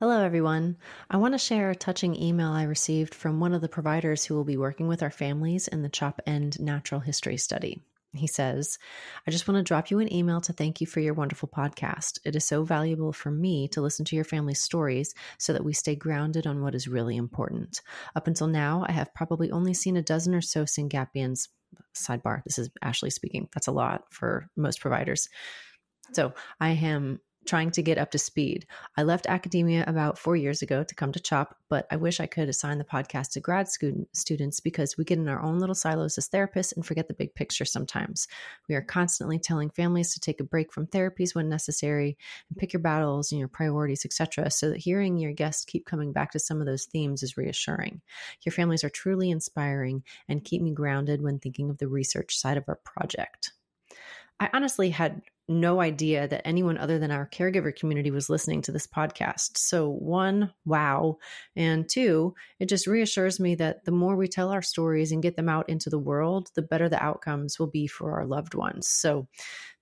Hello, everyone. I want to share a touching email I received from one of the providers who will be working with our families in the CHOP End Natural History Study. He says, I just want to drop you an email to thank you for your wonderful podcast. It is so valuable for me to listen to your family's stories so that we stay grounded on what is really important. Up until now, I have probably only seen a dozen or so Syngapians. Sidebar, this is Ashley speaking. That's a lot for most providers. So I am trying to get up to speed. I left academia about four years ago to come to CHOP, but I wish I could assign the podcast to grad student, students because we get in our own little silos as therapists and forget the big picture sometimes. We are constantly telling families to take a break from therapies when necessary and pick your battles and your priorities, etc., so that hearing your guests keep coming back to some of those themes is reassuring. Your families are truly inspiring and keep me grounded when thinking of the research side of our project. I honestly had no idea that anyone other than our caregiver community was listening to this podcast. So, one, wow. And two, it just reassures me that the more we tell our stories and get them out into the world, the better the outcomes will be for our loved ones. So,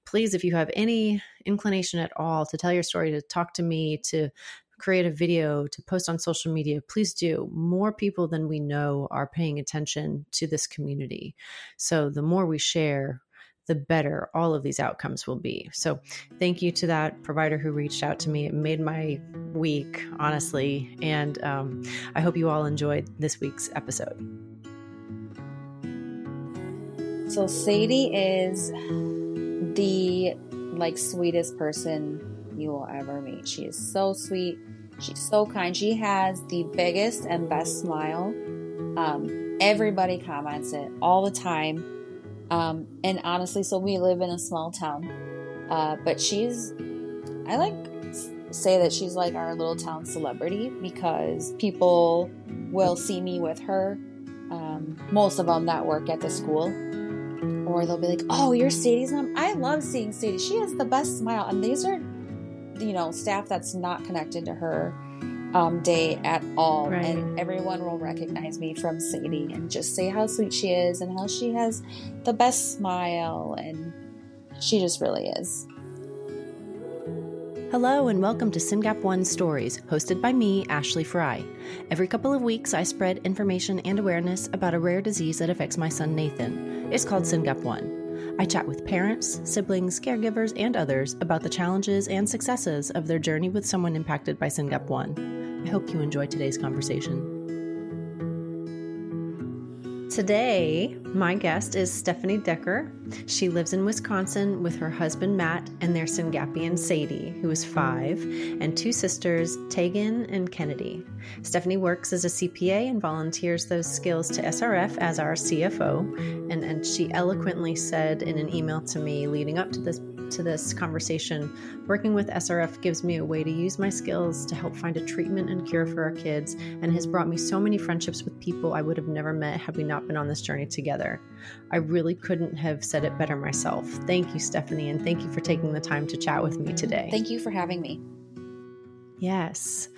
please, if you have any inclination at all to tell your story, to talk to me, to create a video, to post on social media, please do. More people than we know are paying attention to this community. So, the more we share, the better all of these outcomes will be. So, thank you to that provider who reached out to me. It made my week, honestly. And um, I hope you all enjoyed this week's episode. So, Saydee is the like sweetest person you will ever meet. She is so sweet. She's so kind. She has the biggest and best smile. Um, everybody comments it all the time um, and honestly, so we live in a small town, uh, but she's, I like say that she's like our little town celebrity because people will see me with her. Um, most of them that work at the school, or they'll be like, "Oh, you're Saydee's mom. I love seeing Saydee. She has the best smile." And these are, you know, staff that's not connected to her um, day at all. Right. And everyone will recognize me from Saydee and just say how sweet she is and how she has the best smile. And she just really is. Hello, and welcome to SYNGAP One Stories, hosted by me, Ashley Frye. Every couple of weeks, I spread information and awareness about a rare disease that affects my son Nathan. It's called SYNGAP One. I chat with parents, siblings, caregivers, and others about the challenges and successes of their journey with someone impacted by SYNGAP 1. I hope you enjoyed today's conversation. Today, my guest is Stefanie Decker. She lives in Wisconsin with her husband Matt and their Syngapian Saydee, who is five, and two sisters, Tegan and Kennedy. Stefanie works as a CPA and volunteers those skills to SRF as our CFO. And, and she eloquently said in an email to me leading up to this to this conversation, working with SRF gives me a way to use my skills to help find a treatment and cure for our kids, and has brought me so many friendships with people I would have never met had we not been on this journey together. I really couldn't have said it better myself. Thank you, Stefanie, and thank you for taking the time to chat with me today. Thank you for having me. Yes.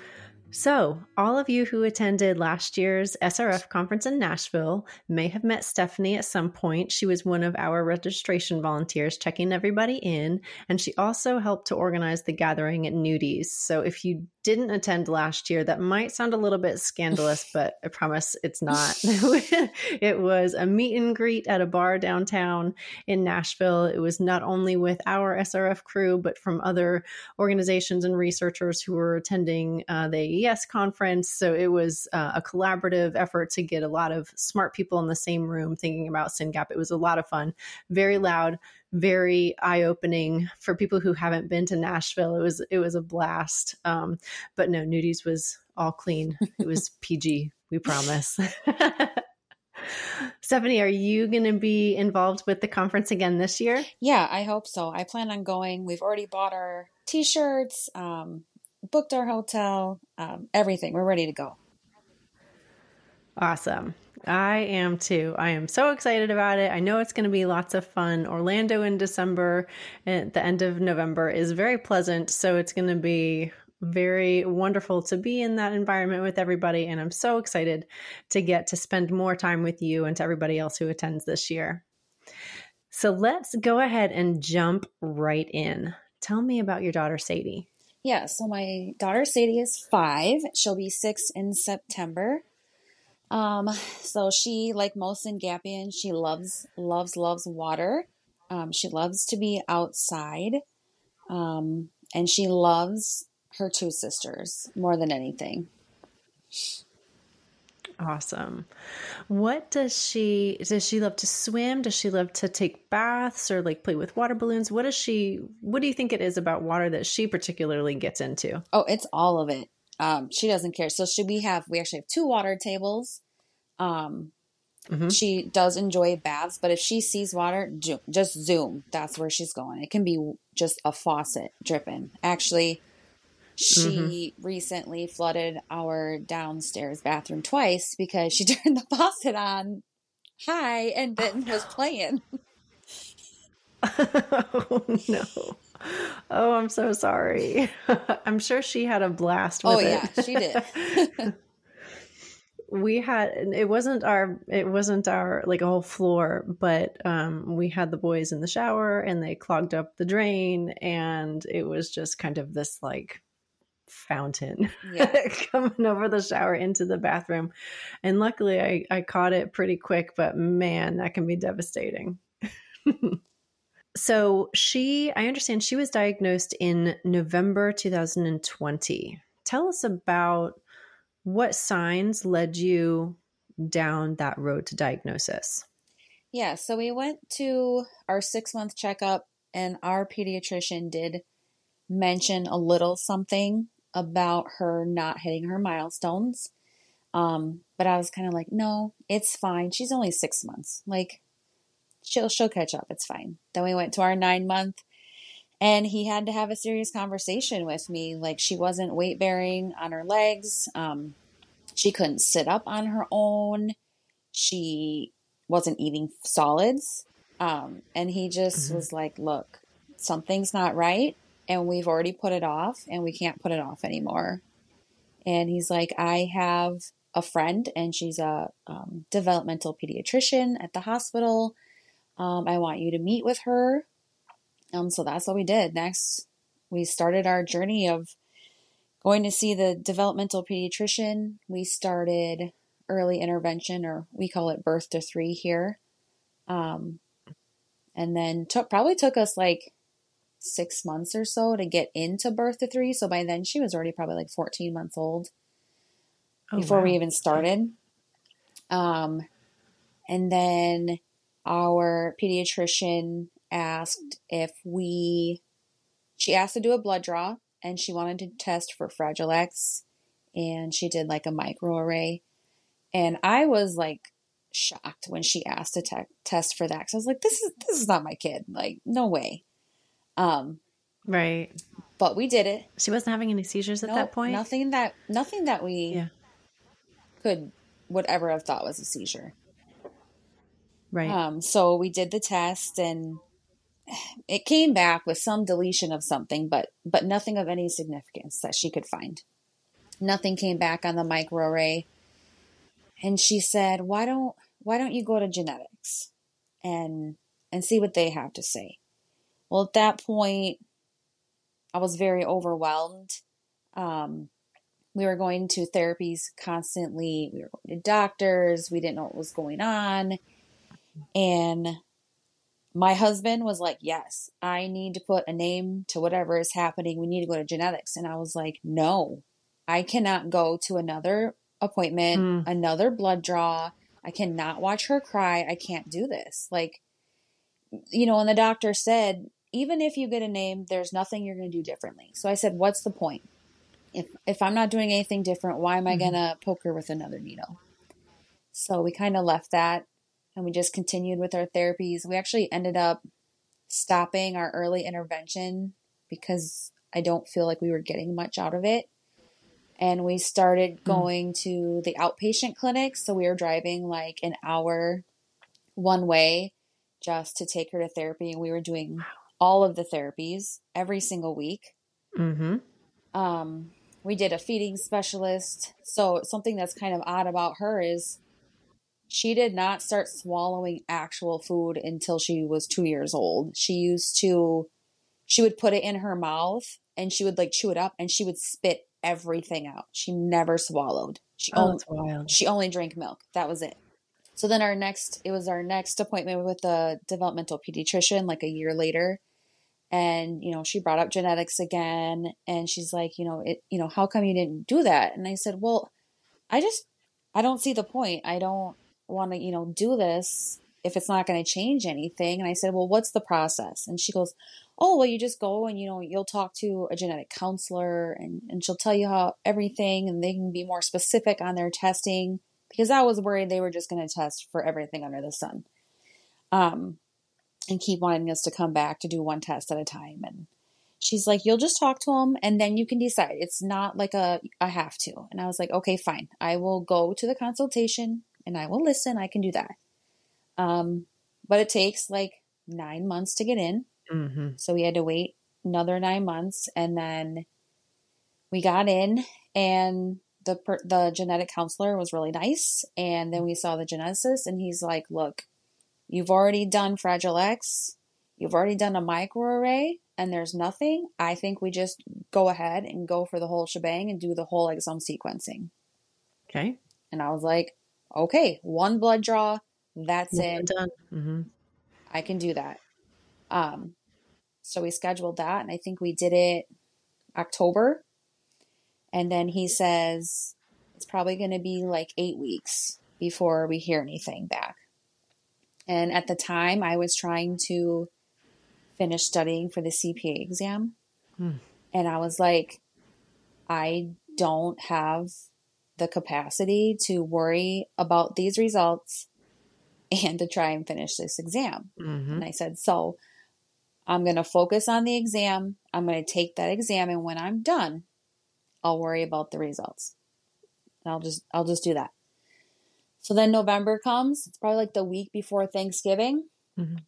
So, all of you who attended last year's SRF conference in Nashville may have met Stefanie at some point. She was one of our registration volunteers checking everybody in, and she also helped to organize the gathering at Nudie's. So, if you didn't attend last year, that might sound a little bit scandalous, but I promise it's not. it was a meet and greet at a bar downtown in Nashville. It was not only with our SRF crew, but from other organizations and researchers who were attending uh, the AES conference. So it was uh, a collaborative effort to get a lot of smart people in the same room thinking about SYNGAP. It was a lot of fun, very loud, very eye-opening for people who haven't been to Nashville. It was it was a blast. Um, but no, Nudie's was all clean. It was PG. We promise. Stefanie, are you going to be involved with the conference again this year? Yeah, I hope so. I plan on going. We've already bought our t-shirts. Um, booked our hotel, um, everything. We're ready to go. Awesome. I am too. I am so excited about it. I know it's going to be lots of fun. Orlando in December at the end of November is very pleasant. So it's going to be very wonderful to be in that environment with everybody. And I'm so excited to get to spend more time with you and to everybody else who attends this year. So let's go ahead and jump right in. Tell me about your daughter, Saydee. Yeah, so my daughter Saydee is five. She'll be six in September. Um, so she, like most Syngapian, she loves, loves, loves water. Um, she loves to be outside. Um, and she loves her two sisters more than anything. Awesome. What does she does she love to swim? Does she love to take baths or like play with water balloons? What does she what do you think it is about water that she particularly gets into? Oh, it's all of it. Um, she doesn't care. So should we have we actually have two water tables. Um, mm-hmm. she does enjoy baths, but if she sees water, just zoom. That's where she's going. It can be just a faucet dripping. Actually, she mm-hmm. recently flooded our downstairs bathroom twice because she turned the faucet on high and then was playing. oh no. Oh, I'm so sorry. I'm sure she had a blast with oh, it. yeah, she did. we had it wasn't our it wasn't our like a whole floor but um we had the boys in the shower and they clogged up the drain and it was just kind of this like fountain yeah. coming over the shower into the bathroom. And luckily, I, I caught it pretty quick, but man, that can be devastating. So, she, I understand she was diagnosed in November 2020. Tell us about what signs led you down that road to diagnosis. Yeah, so we went to our six month checkup, and our pediatrician did mention a little something about her not hitting her milestones. Um, but I was kind of like, no, it's fine. She's only six months. Like, she'll she'll catch up. It's fine. Then we went to our nine month, and he had to have a serious conversation with me. Like, she wasn't weight bearing on her legs. Um, she couldn't sit up on her own. She wasn't eating solids. Um, and he just mm-hmm. was like, look, something's not right and we've already put it off and we can't put it off anymore. And he's like, I have a friend and she's a um, developmental pediatrician at the hospital. Um, I want you to meet with her. Um, so that's what we did. Next, we started our journey of going to see the developmental pediatrician. We started early intervention, or we call it birth to three here. Um, and then took probably took us like six months or so to get into birth to three. So by then she was already probably like 14 months old oh, before wow. we even started. Um, and then our pediatrician asked if we, she asked to do a blood draw and she wanted to test for Fragile X and she did like a microarray. And I was like shocked when she asked to te- test for that. Cause I was like, this is, this is not my kid. Like, no way. Um, right. But we did it. She wasn't having any seizures at nope, that point. Nothing that nothing that we yeah. could would ever have thought was a seizure. Right. Um, so we did the test and it came back with some deletion of something, but but nothing of any significance that she could find. Nothing came back on the microarray. And she said, "Why don't why don't you go to genetics and and see what they have to say?" Well, at that point, I was very overwhelmed. Um, we were going to therapies constantly. We were going to doctors. We didn't know what was going on. And my husband was like, Yes, I need to put a name to whatever is happening. We need to go to genetics. And I was like, No, I cannot go to another appointment, mm. another blood draw. I cannot watch her cry. I can't do this. Like, you know, and the doctor said, even if you get a name, there's nothing you're going to do differently. So I said, what's the point? If, if I'm not doing anything different, why am I mm-hmm. going to poke her with another needle? So we kind of left that and we just continued with our therapies. We actually ended up stopping our early intervention because I don't feel like we were getting much out of it. And we started mm. going to the outpatient clinics. So we were driving like an hour one way just to take her to therapy. And we were doing all of the therapies every single week. Mm-hmm. Um, we did a feeding specialist. So something that's kind of odd about her is she did not start swallowing actual food until she was two years old. She used to, she would put it in her mouth and she would like chew it up and she would spit everything out. She never swallowed. She Oh, only that's wild. she only drank milk. That was it. So then our next it was our next appointment with the developmental pediatrician like a year later. And you know, she brought up genetics again and she's like, you know, it you know, how come you didn't do that? And I said, "Well, I just I don't see the point. I don't want to, you know, do this if it's not going to change anything." And I said, "Well, what's the process?" And she goes, "Oh, well, you just go and you know, you'll talk to a genetic counselor and and she'll tell you how everything and they can be more specific on their testing because I was worried they were just going to test for everything under the sun." Um and keep wanting us to come back to do one test at a time and she's like you'll just talk to them and then you can decide it's not like a i have to and i was like okay fine i will go to the consultation and i will listen i can do that. Um but it takes like nine months to get in. Hmm so we had to wait another nine months and then we got in and the per- the genetic counselor was really nice and then we saw the geneticist and he's like look you've already done fragile x you've already done a microarray and there's nothing. I think we just go ahead and go for the whole shebang and do the whole exome sequencing. Okay. and i was like okay one blood draw that's One it done. hmm I can do that. Um, so we scheduled that, and I think we did it October. And then he says it's probably going to be like eight weeks before we hear anything back. And at the time, I was trying to finish studying for the CPA exam. Hmm. And I was like, I don't have the capacity to worry about these results and to try and finish this exam. hmm And I said, So I'm going to focus on the exam. I'm going to take that exam. And when I'm done, I'll worry about the results. And I'll just, I'll just do that. So then November comes. It's probably like the week before Thanksgiving. Mhm.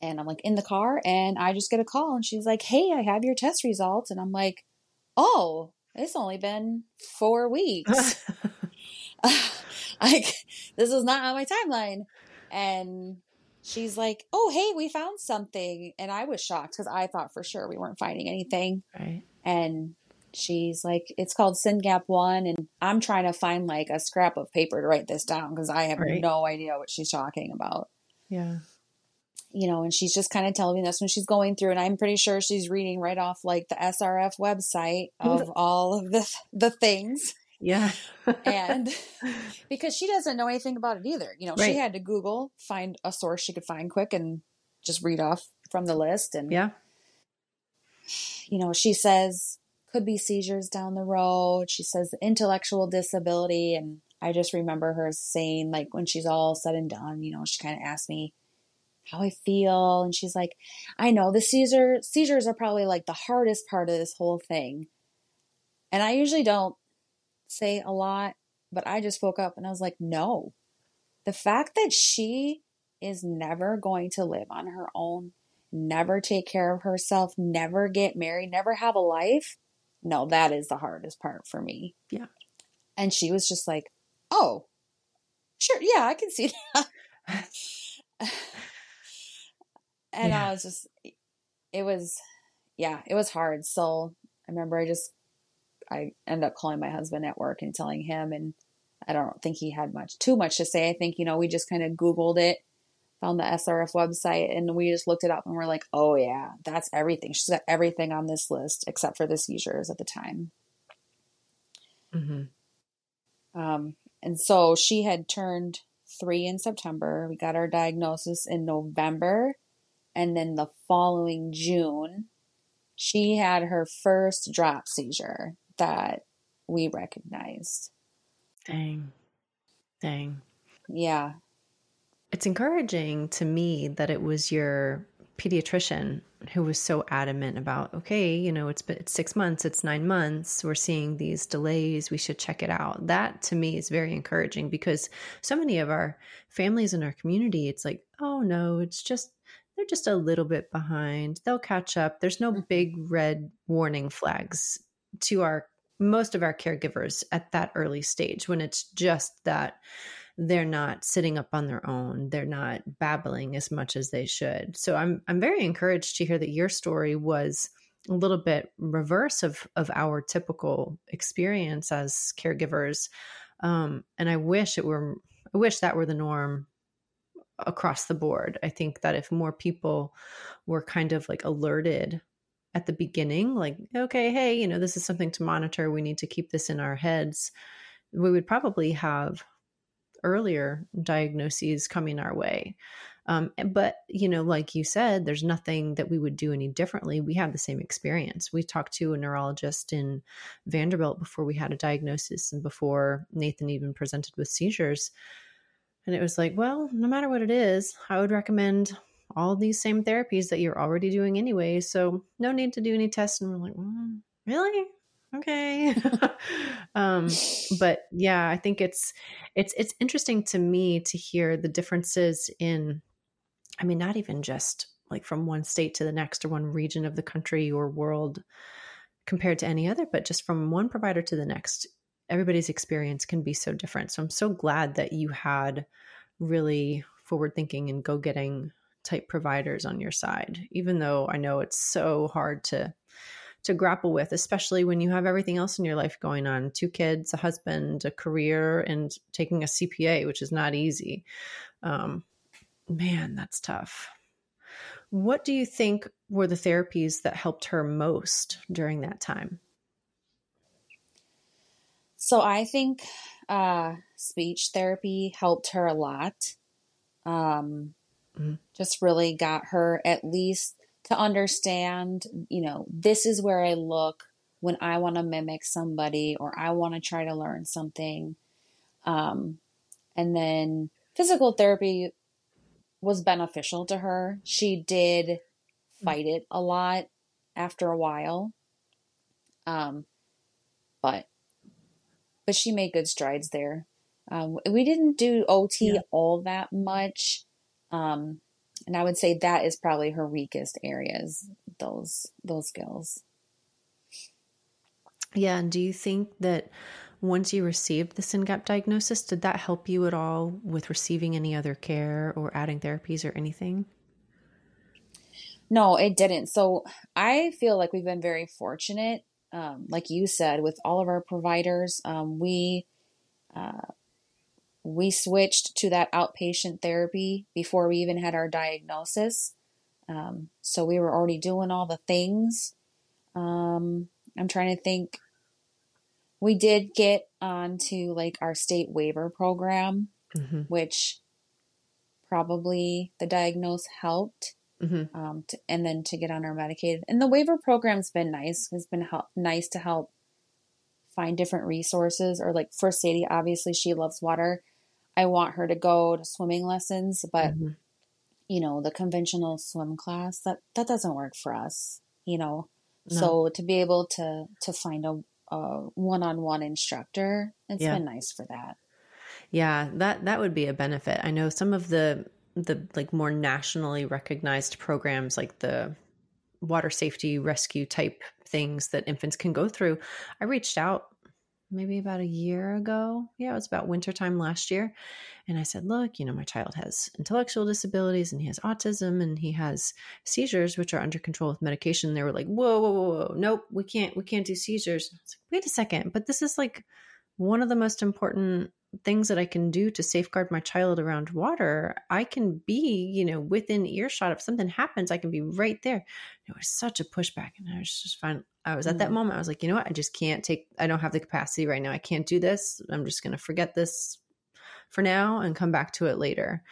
And I'm like in the car and I just get a call and she's like, Hey, I have your test results. And I'm like, Oh, it's only been four weeks. like this is not on my timeline and she's like oh hey we found something and i was shocked because i thought for sure we weren't finding anything right. and she's like it's called syngap 1 and i'm trying to find like a scrap of paper to write this down because i have Right. no idea what she's talking about Yeah. You know and she's just kind of telling me this when she's going through and i'm pretty sure she's reading right off like the srf website of all of the the things Yeah. and because she doesn't know anything about it either. You know, she had to Google, find a source she could find quick and just read off from the list. And, yeah. you know, she says could be seizures down the road. She says intellectual disability. And I just remember her saying, like, when she's all said and done, you know, she kind of asked me how I feel. And she's like, I know the seizure, seizures are probably like the hardest part of this whole thing. And I usually don't say a lot, but I just woke up and I was like, no. The fact that she is never going to live on her own, never take care of herself, never get married, never have a life, no, that is the hardest part for me. Yeah. And she was just like, oh, sure, yeah, I can see that. and Yeah. I was just, it was, yeah, it was hard. So I remember I just, I ended up calling my husband at work and telling him, and I don't think he had much, too much to say. I think, you know, we just kind of Googled it, found the SRF website, and we just looked it up and we're like, oh, yeah, that's everything. She's got everything on this list except for the seizures at the time. hmm Um, and so she had turned three in September. We got our diagnosis in November. And then the following June, she had her first drop seizure that we recognized. Dang. Dang. Yeah. It's encouraging to me that it was your pediatrician who was so adamant about, okay, you know, it's been it's six months, it's nine months, we're seeing these delays, we should check it out. That to me is very encouraging because so many of our families in our community, it's like, oh no, it's just they're just a little bit behind. They'll catch up. There's no Mhm. big red warning flags to our most of our caregivers at that early stage when it's just that they're not sitting up on their own they're not babbling as much as they should so i'm i'm very encouraged to hear that your story was a little bit reverse of of our typical experience as caregivers. Um, and I wish it were I wish that were the norm across the board. I think that if more people were kind of like alerted at the beginning, like, okay, hey, you know, this is something to monitor. We need to keep this in our heads. We would probably have earlier diagnoses coming our way. Um, but, you know, like you said, there's nothing that we would do any differently. We have the same experience. We talked to a neurologist in Vanderbilt before we had a diagnosis and before Nathan even presented with seizures. And it was like, well, no matter what it is, I would recommend all these same therapies that you're already doing anyway. So no need to do any tests. And we're like, mm, really? Okay. um, but yeah, I think it's it's it's interesting to me to hear the differences in I mean, not even just like from one state to the next or one region of the country or world compared to any other, but just from one provider to the next everybody's experience can be so different. So I'm so glad that you had really forward thinking and go getting type providers on your side, even though I know it's so hard to to grapple with, especially when you have everything else in your life going on two kids, a husband, a career, and taking a CPA, which is not easy. Um, man, that's tough. What do you think were the therapies that helped her most during that time? So I think uh, speech therapy helped her a lot. Um, mm-hmm. Just really got her at least to understand, you know, this is where I look when I want to mimic somebody or I want to try to learn something. Um, and then physical therapy was beneficial to her. She did mm. fight it a lot after a while. Um, but but she made good strides there. Um, we didn't do OT yeah. all that much. Um, and I would say that is probably her weakest areas, those, those skills. Yeah. And do you think that once you received the SYNGAP diagnosis, did that help you at all with receiving any other care or adding therapies or anything? No, it didn't. So I feel like we've been very fortunate um, like you said, with all of our providers, um, we uh, we switched to that outpatient therapy before we even had our diagnosis. Um, so we were already doing all the things. Um, I'm trying to think. We did get onto like our state waiver program, mm-hmm. which probably the diagnose helped. Mm-hmm. Um, to, and then to get on our Medicaid. And the waiver program's been nice. It's been help, nice to help find different resources. Or like for Saydee, obviously she loves water. I want her to go to swimming lessons, but mm-hmm. you know the conventional swim class that that doesn't work for us. You know, no. so to be able to to find a, a one-on-one instructor, it's yeah. been nice for that. Yeah, that that would be a benefit. I know some of the the like more nationally recognized programs like the water safety rescue type things that infants can go through. I reached out maybe about a year ago. Yeah, it was about wintertime last year. And I said, look, you know, my child has intellectual disabilities and he has autism and he has seizures, which are under control with medication. They were like, whoa, whoa, whoa, whoa. Nope, we can't, we can't do seizures. Like, wait a second, but this is like one of the most important things that I can do to safeguard my child around water, I can be, you know, within earshot. If something happens, I can be right there. It was such a pushback. And I was just fine. I was at that mm. moment, I was like, you know what? I just can't take, I don't have the capacity right now. I can't do this. I'm just going to forget this for now and come back to it later.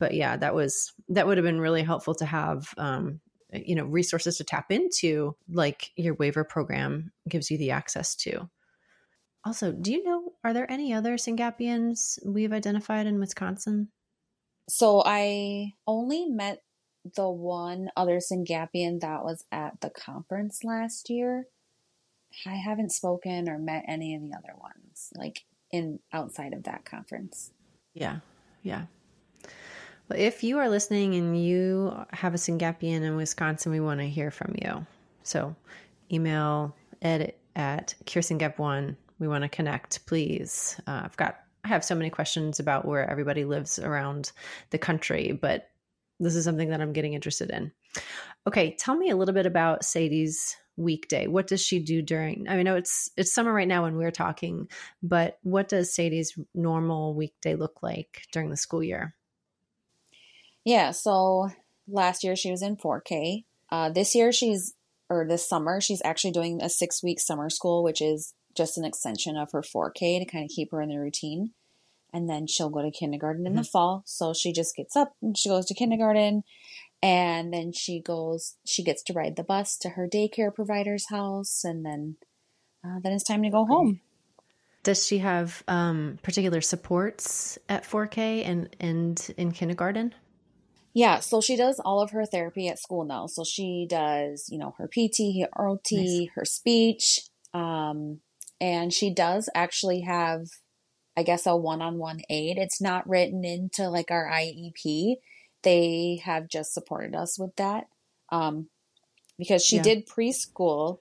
But yeah, that was, that would have been really helpful to have, um, you know, resources to tap into, like your waiver program gives you the access to. Also, do you know, are there any other Syngapians we've identified in Wisconsin? So I only met the one other Syngapian that was at the conference last year. I haven't spoken or met any of the other ones, like in outside of that conference. Yeah, yeah. Well, if you are listening and you have a Syngapian in Wisconsin, we want to hear from you. So email edit at CureSyngap1 we want to connect, please. Uh, I've got I have so many questions about where everybody lives around the country, but this is something that I'm getting interested in. Okay, tell me a little bit about Saydee's weekday? What does she do during? I mean, know it's it's summer right now when we're talking, but what does Saydee's normal weekday look like during the school year? Yeah, so last year she was in 4K. Uh, this year she's or this summer she's actually doing a six week summer school, which is just an extension of her 4K to kind of keep her in the routine. And then she'll go to kindergarten mm-hmm. in the mm-hmm. fall. So she just gets up and she goes to kindergarten and then she goes she gets to ride the bus to her daycare provider's house and then uh, then it's time to go home does she have um, particular supports at 4k and and in kindergarten yeah so she does all of her therapy at school now so she does you know her pt her ot nice. her speech um, and she does actually have i guess a one-on-one aide it's not written into like our iep they have just supported us with that um, because she yeah. did preschool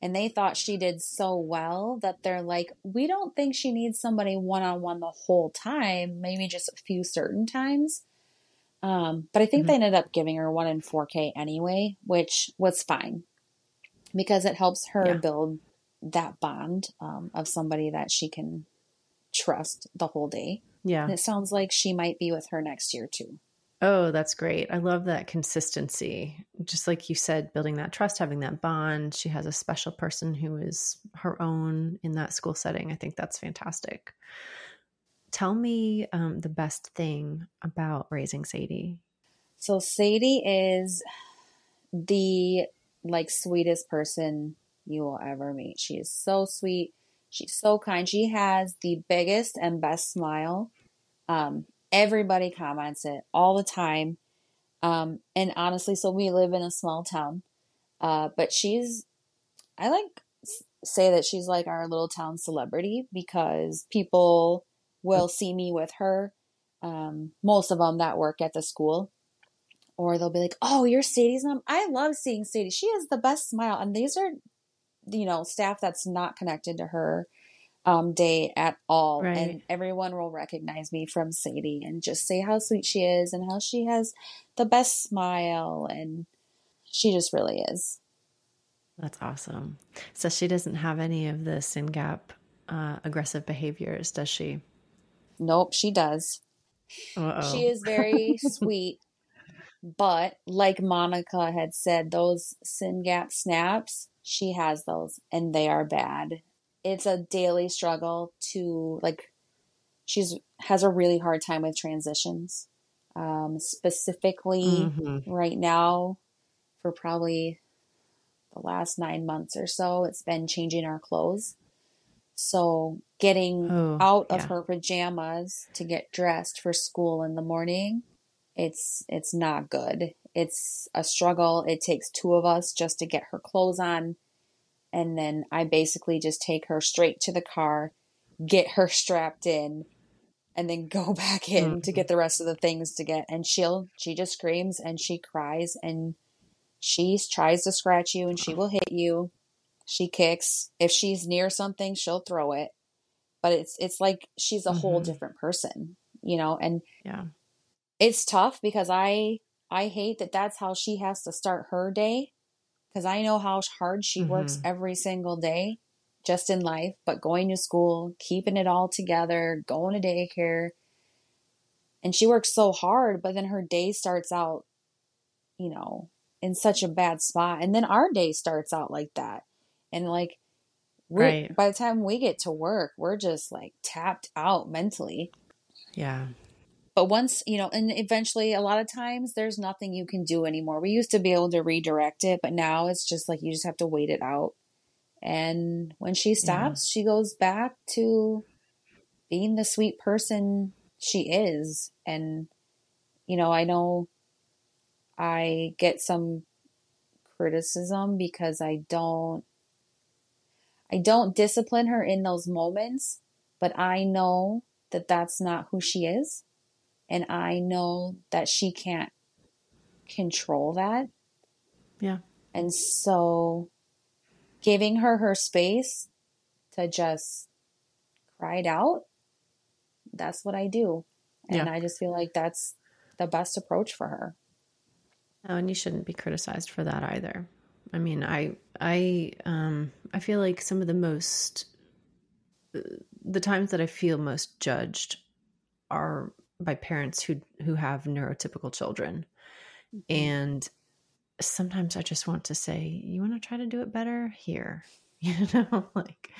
and they thought she did so well that they're like, we don't think she needs somebody one on one the whole time, maybe just a few certain times. Um, but I think mm-hmm. they ended up giving her one in 4K anyway, which was fine because it helps her yeah. build that bond um, of somebody that she can trust the whole day. Yeah. And it sounds like she might be with her next year too. Oh, that's great. I love that consistency. Just like you said, building that trust, having that bond. She has a special person who is her own in that school setting. I think that's fantastic. Tell me um, the best thing about raising Saydee. So, Saydee is the like sweetest person you will ever meet. She is so sweet. She's so kind. She has the biggest and best smile. Um, Everybody comments it all the time. Um, and honestly, so we live in a small town. Uh, but she's, I like say that she's like our little town celebrity because people will see me with her. Um, most of them that work at the school, or they'll be like, "Oh, you're Saydee's mom. I love seeing Saydee. She has the best smile." And these are, you know, staff that's not connected to her um, day at all. Right. And everyone will recognize me from Saydee and just say how sweet she is and how she has the best smile. And she just really is. That's awesome. So she doesn't have any of the SYNGAP uh, aggressive behaviors, does she? Nope, she does. Uh-oh. She is very sweet. But like Monica had said, those SYNGAP snaps, she has those and they are bad. It's a daily struggle to like she's has a really hard time with transitions. Um, specifically mm-hmm. right now for probably the last nine months or so it's been changing our clothes. So getting oh, out of her pajamas to get dressed for school in the morning it's it's not good it's a struggle it takes two of us just to get her clothes on and then I basically just take her straight to the car, get her strapped in, and then go back in mm-hmm. to get the rest of the things to get. And she'll, she just screams and she cries and she tries to scratch you and she will hit you. She kicks. If she's near something, she'll throw it. But it's, it's like she's a mm-hmm. whole different person, you know, and yeah, it's tough because I, I hate that that's how she has to start her day because I know how hard she mm-hmm. works every single day just in life, but going to school, keeping it all together, going to daycare. And she works so hard, but then her day starts out, you know, in such a bad spot. And then our day starts out like that. And like, we, right. by the time we get to work, we're just like tapped out mentally. Yeah. But once, you know, and eventually a lot of times there's nothing you can do anymore. We used to be able to redirect it, but now it's just like you just have to wait it out. And when she stops, yeah. she goes back to being the sweet person she is. And, you know, I know I get some criticism because I don't I don't discipline her in those moments, but I know that that's not who she is and I know that she can't control that. Yeah. And so giving her her space to just cry it out, that's what I do. And yeah. I just feel like that's the best approach for her. Oh, and you shouldn't be criticized for that either. I mean, I I um I feel like some of the most the times that I feel most judged are by parents who who have neurotypical children. Mm-hmm. And sometimes I just want to say, you want to try to do it better here. You know, like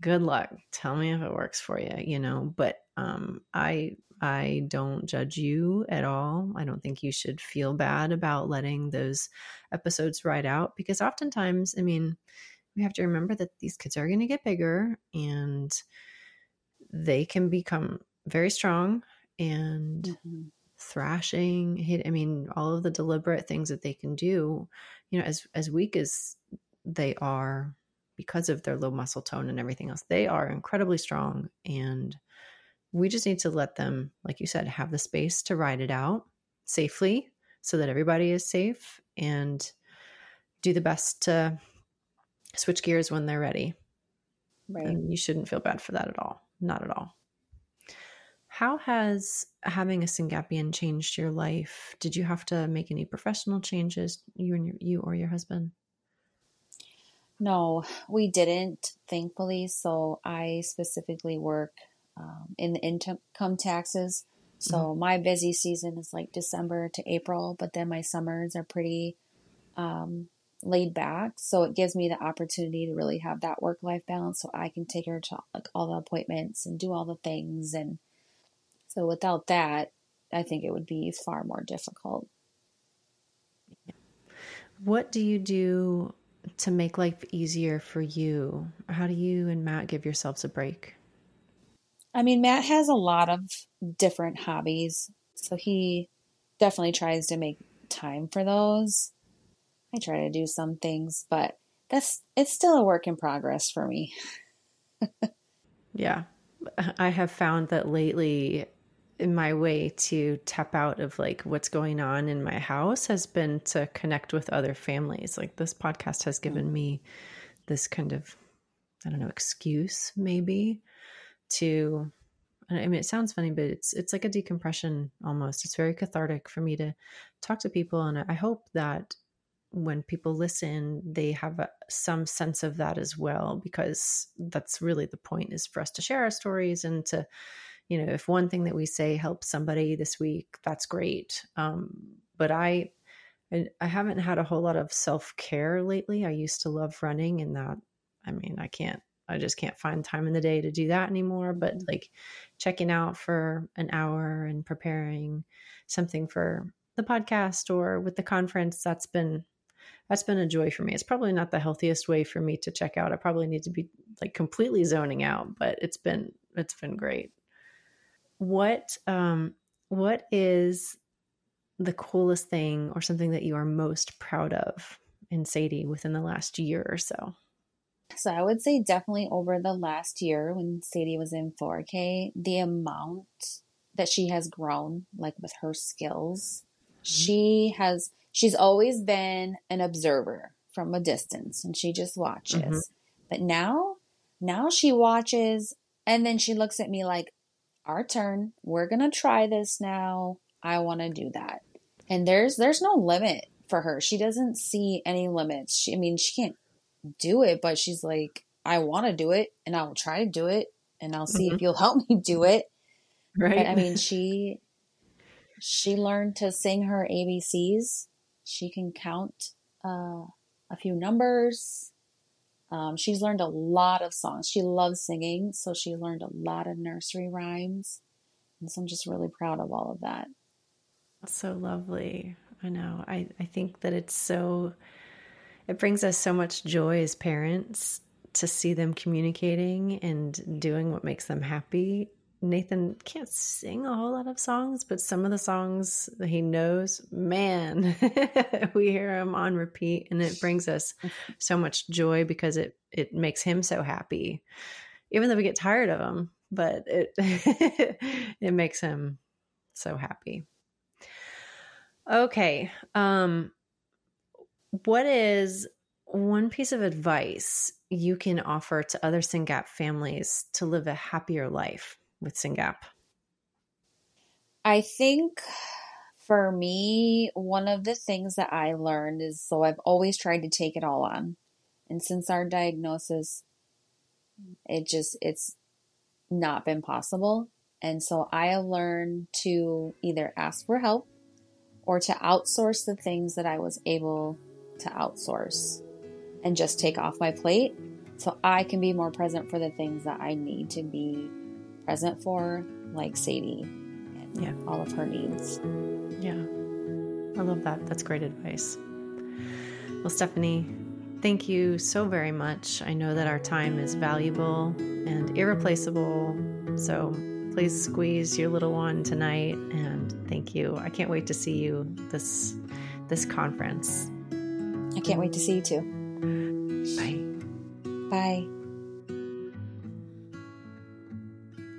good luck. Tell me if it works for you, you know, but um I I don't judge you at all. I don't think you should feel bad about letting those episodes ride out because oftentimes, I mean, we have to remember that these kids are going to get bigger and they can become very strong and mm-hmm. thrashing hit i mean all of the deliberate things that they can do you know as as weak as they are because of their low muscle tone and everything else they are incredibly strong and we just need to let them like you said have the space to ride it out safely so that everybody is safe and do the best to switch gears when they're ready. Right. And you shouldn't feel bad for that at all. Not at all. How has having a syngapian changed your life? Did you have to make any professional changes, you and your, you or your husband? No, we didn't, thankfully. So I specifically work um, in the income taxes. So mm-hmm. my busy season is like December to April, but then my summers are pretty um, laid back. So it gives me the opportunity to really have that work life balance so I can take her to like all the appointments and do all the things. And so without that, I think it would be far more difficult. What do you do to make life easier for you? How do you and Matt give yourselves a break? I mean, Matt has a lot of different hobbies, so he definitely tries to make time for those. I try to do some things, but that's it's still a work in progress for me. yeah. I have found that lately in my way to tap out of like what's going on in my house has been to connect with other families. Like this podcast has given me this kind of I don't know, excuse maybe to I mean it sounds funny, but it's it's like a decompression almost. It's very cathartic for me to talk to people and I hope that when people listen, they have a, some sense of that as well, because that's really the point is for us to share our stories and to, you know, if one thing that we say helps somebody this week, that's great. Um, but I, I, I haven't had a whole lot of self care lately. I used to love running, and that, I mean, I can't I just can't find time in the day to do that anymore. But like checking out for an hour and preparing something for the podcast or with the conference, that's been that's been a joy for me. It's probably not the healthiest way for me to check out. I probably need to be like completely zoning out, but it's been it's been great. What um what is the coolest thing or something that you are most proud of in Saydee within the last year or so? So I would say definitely over the last year when Saydee was in 4K, the amount that she has grown, like with her skills, mm-hmm. she has she's always been an observer from a distance and she just watches. Mm-hmm. But now, now she watches and then she looks at me like, our turn. We're going to try this now. I want to do that. And there's, there's no limit for her. She doesn't see any limits. She, I mean, she can't do it, but she's like, I want to do it and I will try to do it and I'll see mm-hmm. if you'll help me do it. Right. But I mean, she, she learned to sing her ABCs she can count uh, a few numbers. Um, she's learned a lot of songs. She loves singing, so she learned a lot of nursery rhymes. And so I'm just really proud of all of that. So lovely. I know. I, I think that it's so, it brings us so much joy as parents to see them communicating and doing what makes them happy Nathan can't sing a whole lot of songs, but some of the songs that he knows, man, we hear him on repeat and it brings us so much joy because it it makes him so happy. Even though we get tired of him, but it it makes him so happy. Okay. Um what is one piece of advice you can offer to other SYNGAP families to live a happier life? With SYNGAP? I think for me, one of the things that I learned is so I've always tried to take it all on. And since our diagnosis, it just, it's not been possible. And so I have learned to either ask for help or to outsource the things that I was able to outsource and just take off my plate so I can be more present for the things that I need to be present for, like Saydee and yeah. all of her needs. Yeah. I love that. That's great advice. Well, Stefanie, thank you so very much. I know that our time is valuable and irreplaceable. So please squeeze your little one tonight and thank you. I can't wait to see you this this conference. I can't wait to see you too. Bye. Bye.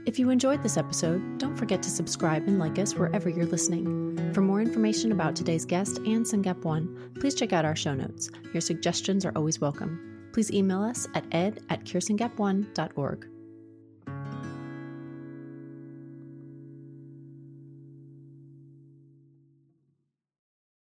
If you enjoyed this episode, don't forget to subscribe and like us wherever you're listening. For more information about today's guest and SYNGAP One, please check out our show notes. Your suggestions are always welcome. Please email us at ed at curesyngap1.org.